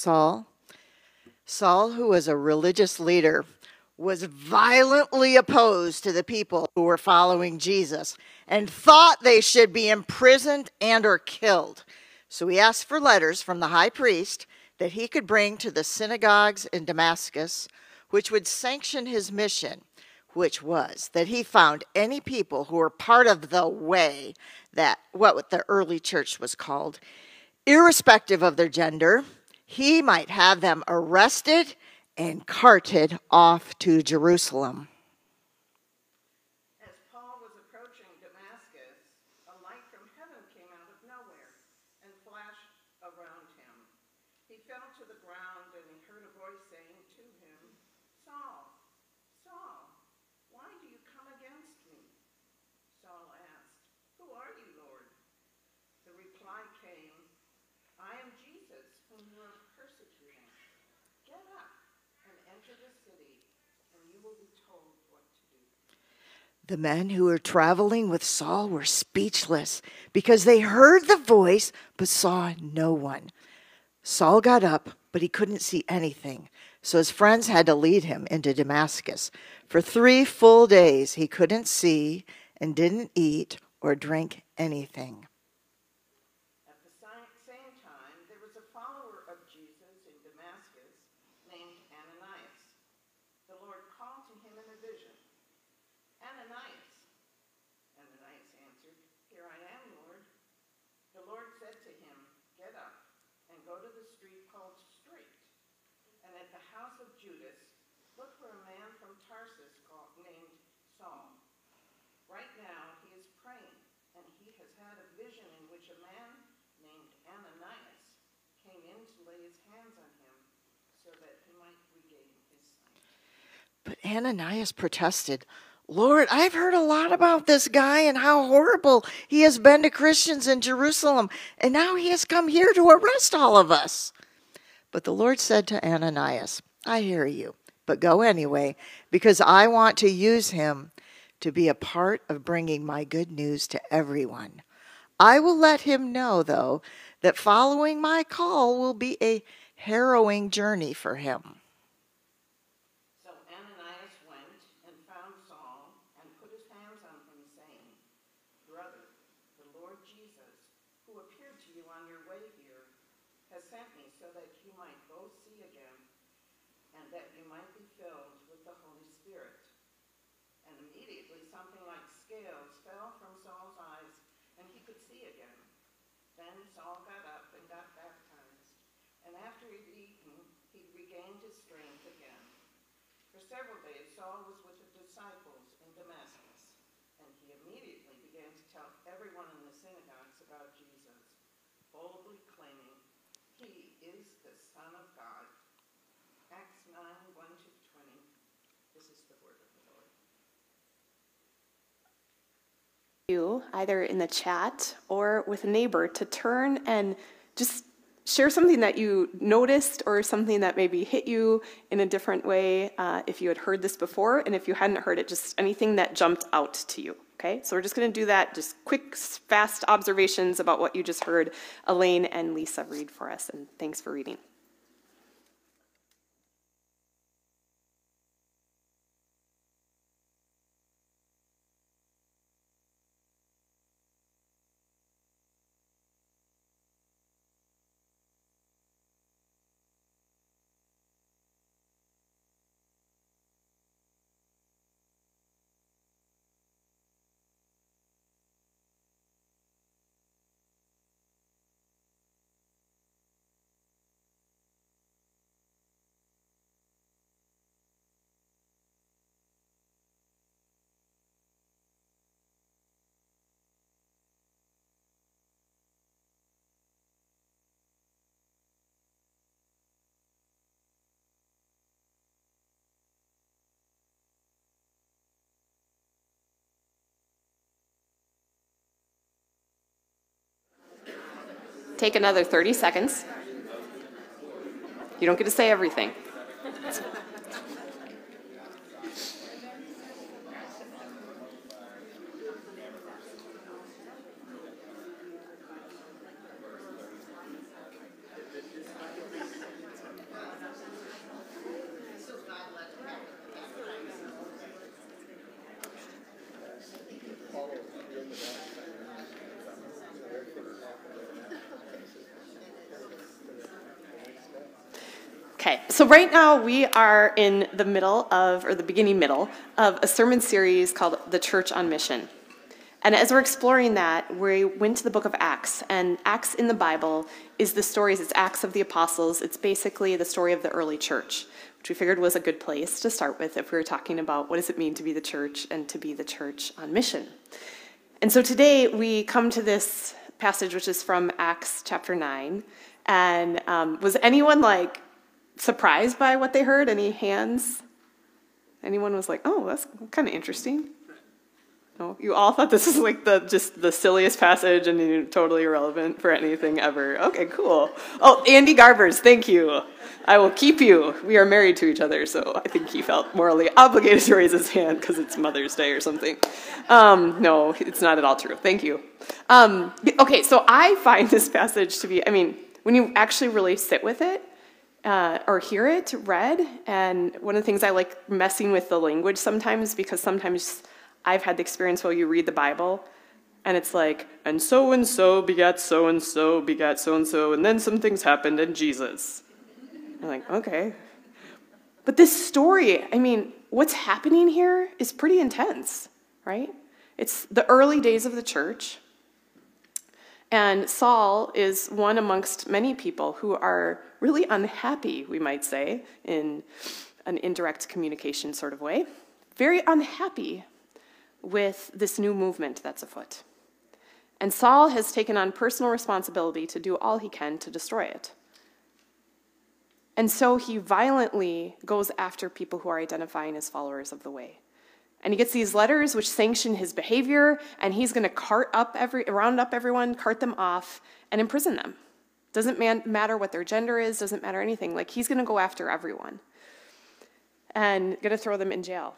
Saul. Saul, who was a religious leader, was violently opposed to the people who were following Jesus and thought they should be imprisoned and or killed. So he asked for letters from the high priest that he could bring to the synagogues in Damascus, which would sanction his mission, which was that he found any people who were part of the way, that what the early church was called, irrespective of their gender, he might have them arrested and carted off to Jerusalem. As Paul was approaching Damascus, a light from heaven came out of nowhere and flashed around him. He fell to the ground and he heard a voice saying to him, Saul, Saul, why do you come against me? Saul asked, Who are you, Lord? The reply came, I am Jesus, whom you are persecuting. Get up and enter the city, and you will be told what to do. The men who were traveling with Saul were speechless because they heard the voice but saw no one. Saul got up, but he couldn't see anything, so his friends had to lead him into Damascus. For three full days he couldn't see and didn't eat or drink anything. At the si- same time, there was a follower of Jesus in Damascus named Ananias. The Lord called to him in a vision, Ananias. Ananias answered, Here I am, Lord. The Lord said to him, Get up and go to the street called Straight, and at the house of Judas, look for a man from Tarsus called, named Saul. Right now he is praying, and he has had a vision in which a man named Ananias came in to lay his hands on him so that he might regain his sight. But Ananias protested, Lord, I've heard a lot about this guy and how horrible he has been to Christians in Jerusalem, and now he has come here to arrest all of us. But the Lord said to Ananias, I hear you, but go anyway, because I want to use him to be a part of bringing my good news to everyone. I will let him know, though, that following my call will be a harrowing journey for him. So Ananias went and found Saul and put his hands on him, saying, Brother, the Lord Jesus, who appeared to you on your way here, has sent me so that you might both see again and that you might be filled with the Holy Spirit. And immediately something like scales fell from Saul's eyes, and he could see again. Then Saul got up and got baptized, and after he'd eaten, he regained his strength again. For several days, Saul was with the disciples in Damascus, and he immediately began to tell everyone in the synagogues about Jesus, boldly claiming, He is the Son of God. Acts 9 1 to 20. This is the word of the Lord. You, either in the chat or with a neighbor, to turn and just share something that you noticed or something that maybe hit you in a different way uh, if you had heard this before, and if you hadn't heard it, just anything that jumped out to you. Okay, so we're just going to do that, just quick, fast observations about what you just heard Elaine and Lisa read for us, and thanks for reading. Take another 30 seconds. You don't get to say everything. Okay, so right now we are in the middle of, or the beginning middle, of a sermon series called The Church on Mission. And as we're exploring that, we went to the book of Acts. And Acts in the Bible is the stories, it's Acts of the Apostles. It's basically the story of the early church, which we figured was a good place to start with if we were talking about what does it mean to be the church and to be the church on mission. And so today we come to this passage, which is from Acts chapter 9. And um, was anyone like surprised by what they heard? Any hands? Anyone was like, oh, that's kind of interesting? No, you all thought this was like the just the silliest passage and totally irrelevant for anything ever. Okay, cool. Oh, Andy Garbers, thank you. I will keep you. We are married to each other, so I think he felt morally obligated to raise his hand because it's Mother's Day or something. Um, no, it's not at all true. Thank you. Um, okay, so I find this passage to be. I mean, when you actually really sit with it, uh, or hear it read. And one of the things I like messing with the language sometimes because sometimes I've had the experience where you read the Bible and it's like, and so and so begat so and so begat so and so, and then some things happened and Jesus. I'm like, okay. But this story, I mean, what's happening here is pretty intense, right? It's the early days of the church. And Saul is one amongst many people who are really unhappy, we might say, in an indirect communication sort of way. Very unhappy with this new movement that's afoot. And Saul has taken on personal responsibility to do all he can to destroy it. And so he violently goes after people who are identifying as followers of the way. And he gets these letters which sanction his behavior, and he's going to cart up every, round up everyone, cart them off, and imprison them. Doesn't man, matter what their gender is, doesn't matter anything. Like he's going to go after everyone and going to throw them in jail.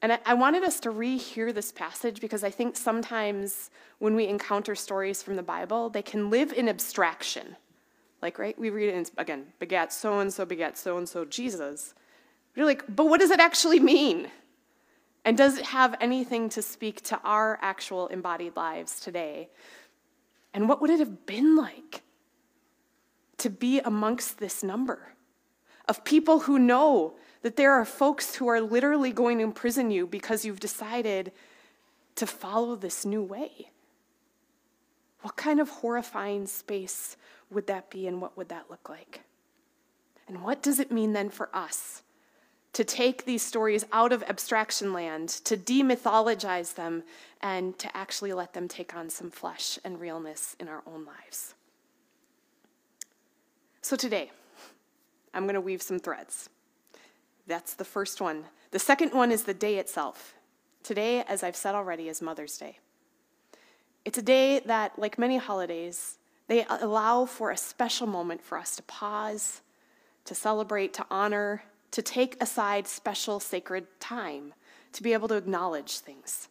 And I, I wanted us to rehear this passage because I think sometimes when we encounter stories from the Bible, they can live in abstraction. Like, right? We read it in, again, begat so and so, begat so and so, Jesus. You're like, but what does it actually mean? And does it have anything to speak to our actual embodied lives today? And what would it have been like to be amongst this number of people who know that there are folks who are literally going to imprison you because you've decided to follow this new way? What kind of horrifying space would that be, and what would that look like? And what does it mean then for us? To take these stories out of abstraction land, to demythologize them, and to actually let them take on some flesh and realness in our own lives. So today, I'm going to weave some threads. That's the first one. The second one is the day itself. Today, as I've said already, is Mother's Day. It's a day that, like many holidays, they allow for a special moment for us to pause, to celebrate, to honor, to take aside special sacred time to be able to acknowledge things.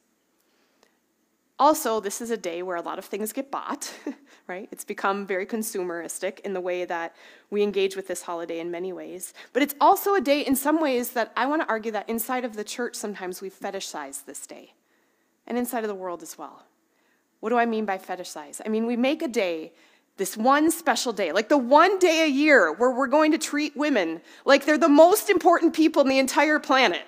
Also, this is a day where a lot of things get bought, right? It's become very consumeristic in the way that we engage with this holiday in many ways. But it's also a day in some ways that I want to argue that inside of the church, sometimes we fetishize this day, and inside of the world as well. What do I mean by fetishize? I mean, we make a day this one special day, like the one day a year where we're going to treat women like they're the most important people in the entire planet,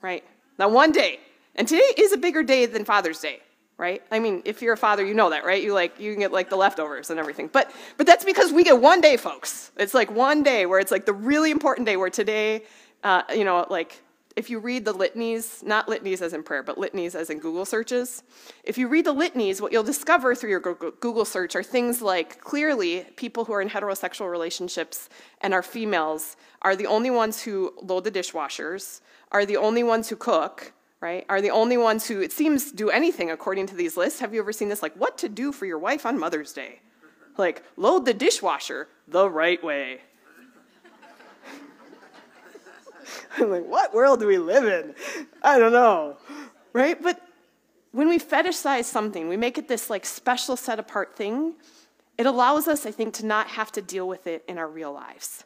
right? Now, one day. And today is a bigger day than Father's Day, right? I mean, if you're a father, you know that, right? You like you can get like the leftovers and everything. But but that's because we get one day, folks. It's like one day where it's like the really important day where today, uh, you know, like if you read the litanies, not litanies as in prayer, but litanies as in Google searches, if you read the litanies, what you'll discover through your Google search are things like clearly people who are in heterosexual relationships and are females are the only ones who load the dishwashers, are the only ones who cook, right? Are the only ones who, it seems, do anything according to these lists. Have you ever seen this? Like, what to do for your wife on Mother's Day? Like, load the dishwasher the right way. I'm like, what world do we live in? I don't know. Right? But when we fetishize something, we make it this like special set apart thing, it allows us, I think, to not have to deal with it in our real lives.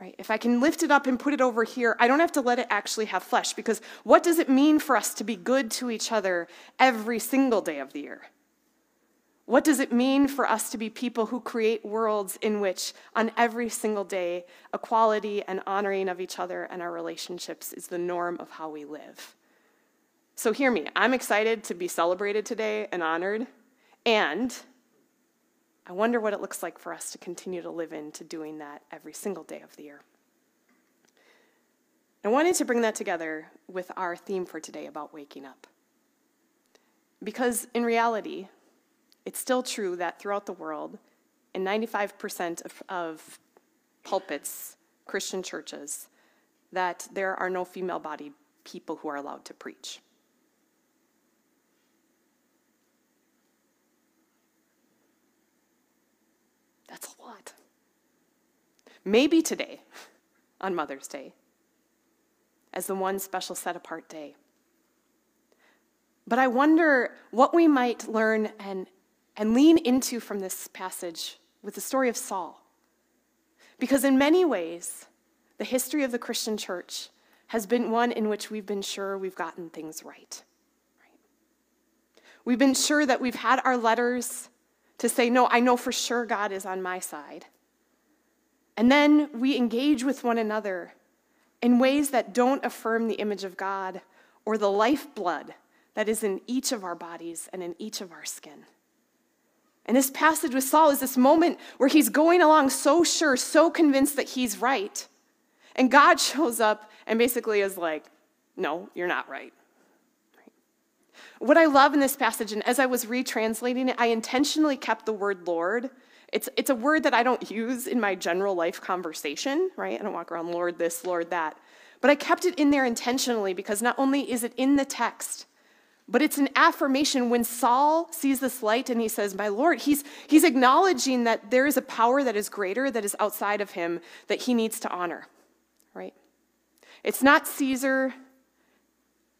Right? If I can lift it up and put it over here, I don't have to let it actually have flesh because what does it mean for us to be good to each other every single day of the year? What does it mean for us to be people who create worlds in which, on every single day, equality and honoring of each other and our relationships is the norm of how we live? So, hear me. I'm excited to be celebrated today and honored, and I wonder what it looks like for us to continue to live into doing that every single day of the year. I wanted to bring that together with our theme for today about waking up. Because in reality, it's still true that throughout the world, in 95% of, of pulpits, Christian churches, that there are no female bodied people who are allowed to preach. That's a lot. Maybe today, on Mother's Day, as the one special set apart day. But I wonder what we might learn and, and lean into from this passage with the story of Saul. Because in many ways, the history of the Christian church has been one in which we've been sure we've gotten things right. right. We've been sure that we've had our letters to say, No, I know for sure God is on my side. And then we engage with one another in ways that don't affirm the image of God or the lifeblood that is in each of our bodies and in each of our skin. And this passage with Saul is this moment where he's going along so sure, so convinced that he's right. And God shows up and basically is like, No, you're not right. What I love in this passage, and as I was retranslating it, I intentionally kept the word Lord it's, it's a word that I don't use in my general life conversation, right? I don't walk around, Lord this, Lord that. But I kept it in there intentionally because not only is it in the text, but it's an affirmation when Saul sees this light and he says, My Lord, he's, he's acknowledging that there is a power that is greater, that is outside of him, that he needs to honor, right? It's not Caesar,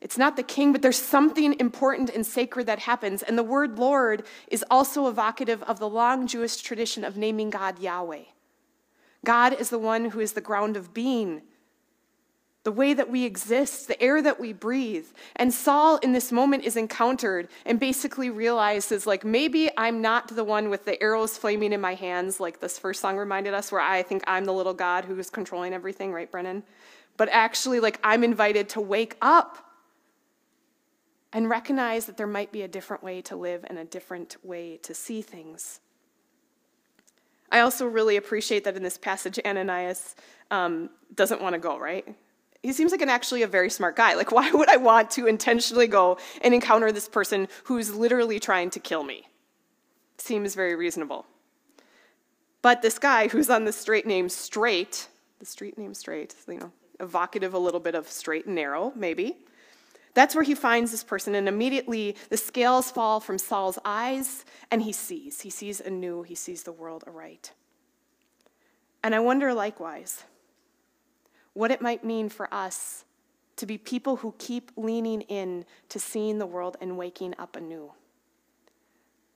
it's not the king, but there's something important and sacred that happens. And the word Lord is also evocative of the long Jewish tradition of naming God Yahweh. God is the one who is the ground of being, the way that we exist, the air that we breathe. And Saul, in this moment, is encountered and basically realizes, like, maybe I'm not the one with the arrows flaming in my hands, like this first song reminded us, where I think I'm the little God who is controlling everything, right, Brennan? But actually, like, I'm invited to wake up and recognize that there might be a different way to live and a different way to see things. I also really appreciate that in this passage, Ananias um, doesn't want to go, right? He seems like an actually a very smart guy. Like, why would I want to intentionally go and encounter this person who's literally trying to kill me? Seems very reasonable. But this guy who's on the straight name Straight, the street name Straight, you know, evocative a little bit of straight and narrow, maybe. That's where he finds this person, and immediately the scales fall from Saul's eyes, and he sees. He sees anew, he sees the world aright. And I wonder likewise what it might mean for us to be people who keep leaning in to seeing the world and waking up anew.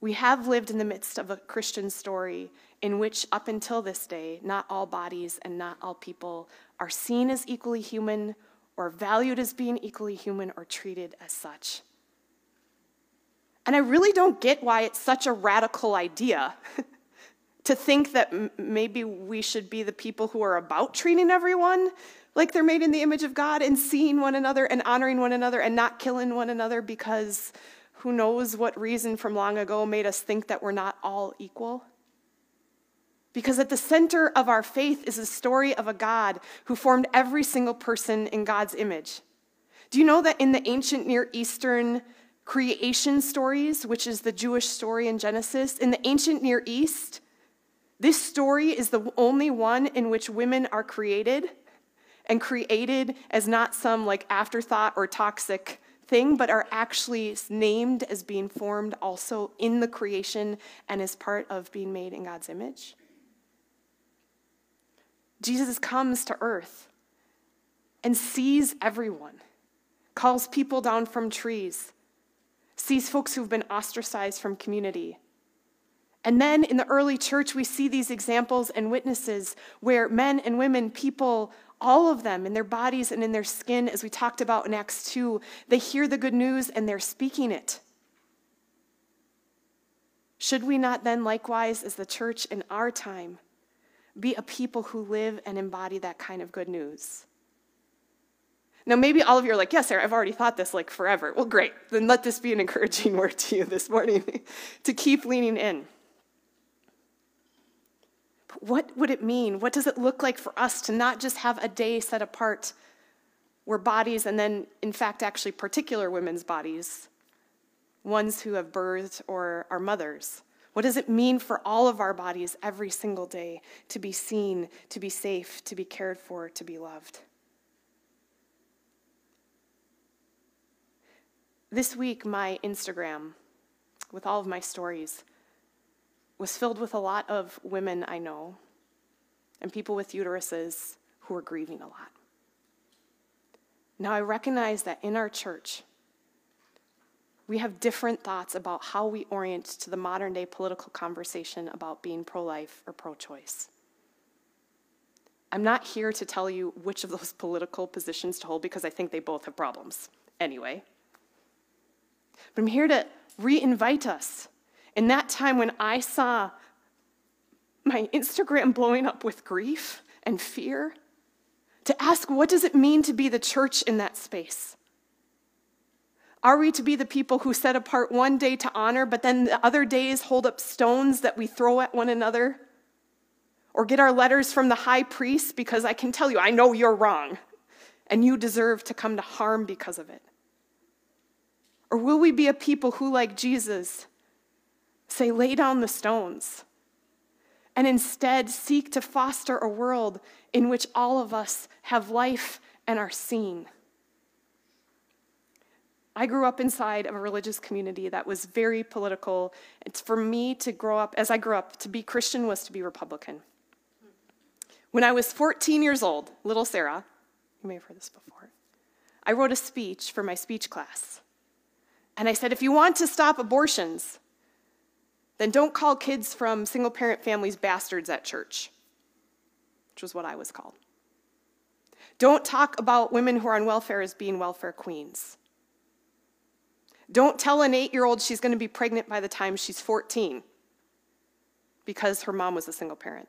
We have lived in the midst of a Christian story in which, up until this day, not all bodies and not all people are seen as equally human or valued as being equally human or treated as such. And I really don't get why it's such a radical idea to think that maybe we should be the people who are about treating everyone like they're made in the image of God and seeing one another and honoring one another and not killing one another because who knows what reason from long ago made us think that we're not all equal. Because at the center of our faith is the story of a God who formed every single person in God's image. Do you know that in the ancient Near Eastern creation stories, which is the Jewish story in Genesis, in the ancient Near East, this story is the only one in which women are created and created as not some like afterthought or toxic thing, but are actually named as being formed also in the creation and as part of being made in God's image. Jesus comes to earth and sees everyone, calls people down from trees, sees folks who've been ostracized from community. And then in the early church, we see these examples and witnesses where men and women, people, all of them in their bodies and in their skin, as we talked about in Acts 2, they hear the good news and they're speaking it. Should we not then, likewise, as the church in our time, be a people who live and embody that kind of good news? Now, maybe all of you are like, yes, Sarah, I've already thought this like forever. Well, great. Then let this be an encouraging word to you this morning to keep leaning in. What would it mean? What does it look like for us to not just have a day set apart where bodies, and then, in fact, actually particular women's bodies, ones who have birthed or are mothers, what does it mean for all of our bodies every single day to be seen, to be safe, to be cared for, to be loved? This week, my Instagram, with all of my stories, was filled with a lot of women I know and people with uteruses who are grieving a lot. Now, I recognize that in our church, we have different thoughts about how we orient to the modern day political conversation about being pro life or pro choice. I'm not here to tell you which of those political positions to hold because I think they both have problems anyway. But I'm here to re-invite us. In that time when I saw my Instagram blowing up with grief and fear, to ask what does it mean to be the church in that space? Are we to be the people who set apart one day to honor, but then the other days hold up stones that we throw at one another? Or get our letters from the high priest because I can tell you, I know you're wrong, and you deserve to come to harm because of it? Or will we be a people who, like Jesus, say, lay down the stones, and instead seek to foster a world in which all of us have life and are seen? I grew up inside of a religious community that was very political. It's for me to grow up, as I grew up, to be Christian was to be Republican. When I was 14 years old, little Sarah, you may have heard this before, I wrote a speech for my speech class. And I said, if you want to stop abortions, then don't call kids from single parent families bastards at church, which was what I was called. Don't talk about women who are on welfare as being welfare queens. Don't tell an eight year old she's going to be pregnant by the time she's 14 because her mom was a single parent.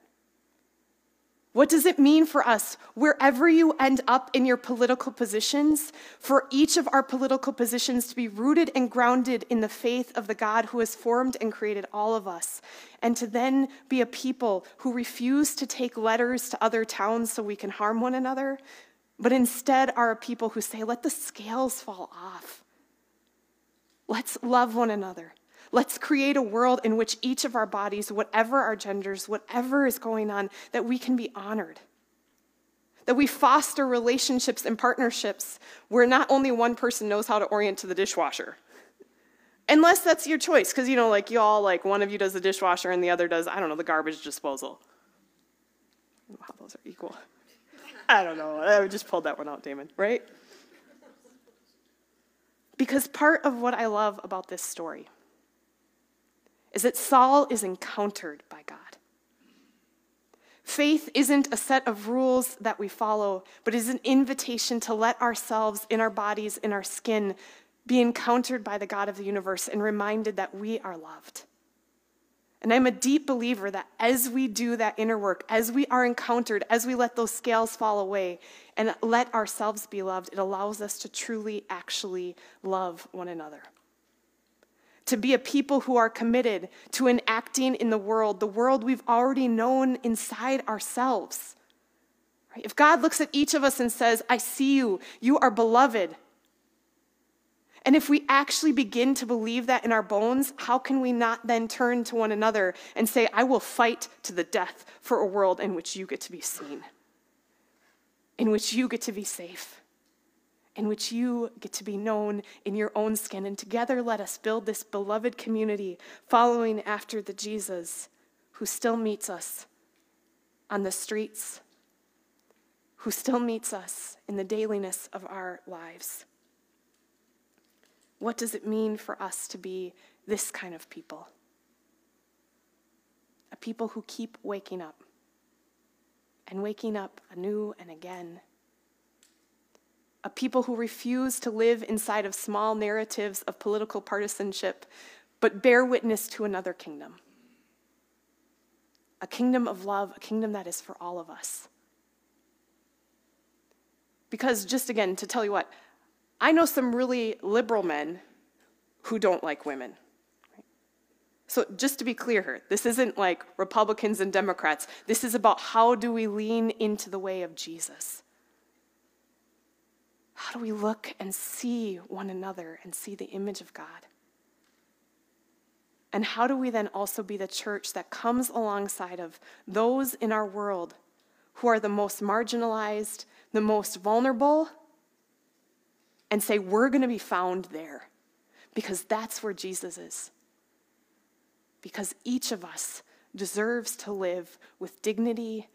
What does it mean for us, wherever you end up in your political positions, for each of our political positions to be rooted and grounded in the faith of the God who has formed and created all of us, and to then be a people who refuse to take letters to other towns so we can harm one another, but instead are a people who say, let the scales fall off. Let's love one another. Let's create a world in which each of our bodies, whatever our genders, whatever is going on, that we can be honored. That we foster relationships and partnerships where not only one person knows how to orient to the dishwasher, unless that's your choice, because you know, like y'all, like one of you does the dishwasher and the other does, I don't know, the garbage disposal. Wow, those are equal. I don't know. I just pulled that one out, Damon, right? Because part of what I love about this story is that Saul is encountered by God. Faith isn't a set of rules that we follow, but is an invitation to let ourselves, in our bodies, in our skin, be encountered by the God of the universe and reminded that we are loved. And I'm a deep believer that as we do that inner work, as we are encountered, as we let those scales fall away and let ourselves be loved, it allows us to truly, actually love one another to be a people who are committed to enacting in the world the world we've already known inside ourselves. If God looks at each of us and says, I see you, you are beloved. And if we actually begin to believe that in our bones, how can we not then turn to one another and say, I will fight to the death for a world in which you get to be seen, in which you get to be safe? In which you get to be known in your own skin. And together, let us build this beloved community following after the Jesus who still meets us on the streets, who still meets us in the dailiness of our lives. What does it mean for us to be this kind of people? A people who keep waking up and waking up anew and again a people who refuse to live inside of small narratives of political partisanship, but bear witness to another kingdom. A kingdom of love, a kingdom that is for all of us. Because, just again, to tell you what, I know some really liberal men who don't like women. So, just to be clear here, this isn't like Republicans and Democrats. This is about how do we lean into the way of Jesus? How do we look and see one another and see the image of God? And how do we then also be the church that comes alongside of those in our world who are the most marginalized, the most vulnerable, and say, we're going to be found there because that's where Jesus is. Because each of us deserves to live with dignity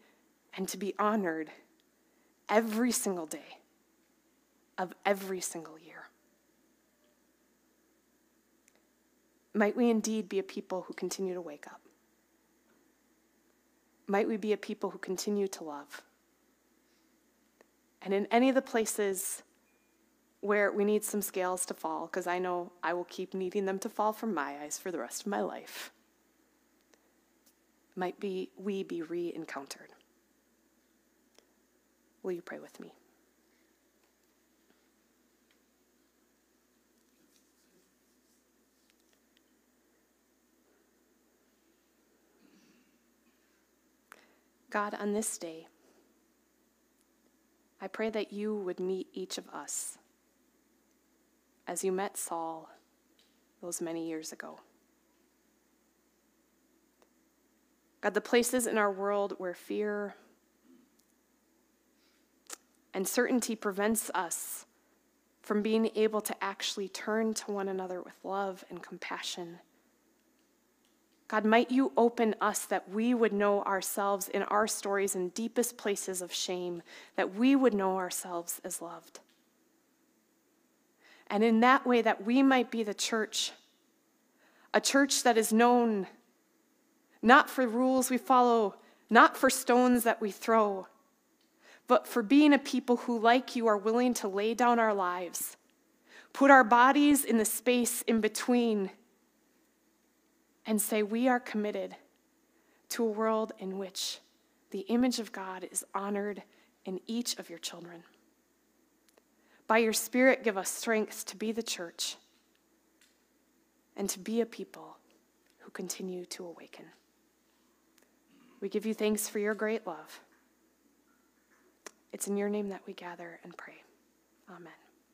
and to be honored every single day of every single year. Might we indeed be a people who continue to wake up? Might we be a people who continue to love? And in any of the places where we need some scales to fall, because I know I will keep needing them to fall from my eyes for the rest of my life, might be we be re encountered. Will you pray with me? God, on this day, I pray that you would meet each of us as you met Saul those many years ago. God, the places in our world where fear and certainty prevents us from being able to actually turn to one another with love and compassion God, might you open us that we would know ourselves in our stories in deepest places of shame, that we would know ourselves as loved. And in that way, that we might be the church, a church that is known not for rules we follow, not for stones that we throw, but for being a people who, like you, are willing to lay down our lives, put our bodies in the space in between and say, We are committed to a world in which the image of God is honored in each of your children. By your Spirit, give us strength to be the church and to be a people who continue to awaken. We give you thanks for your great love. It's in your name that we gather and pray. Amen.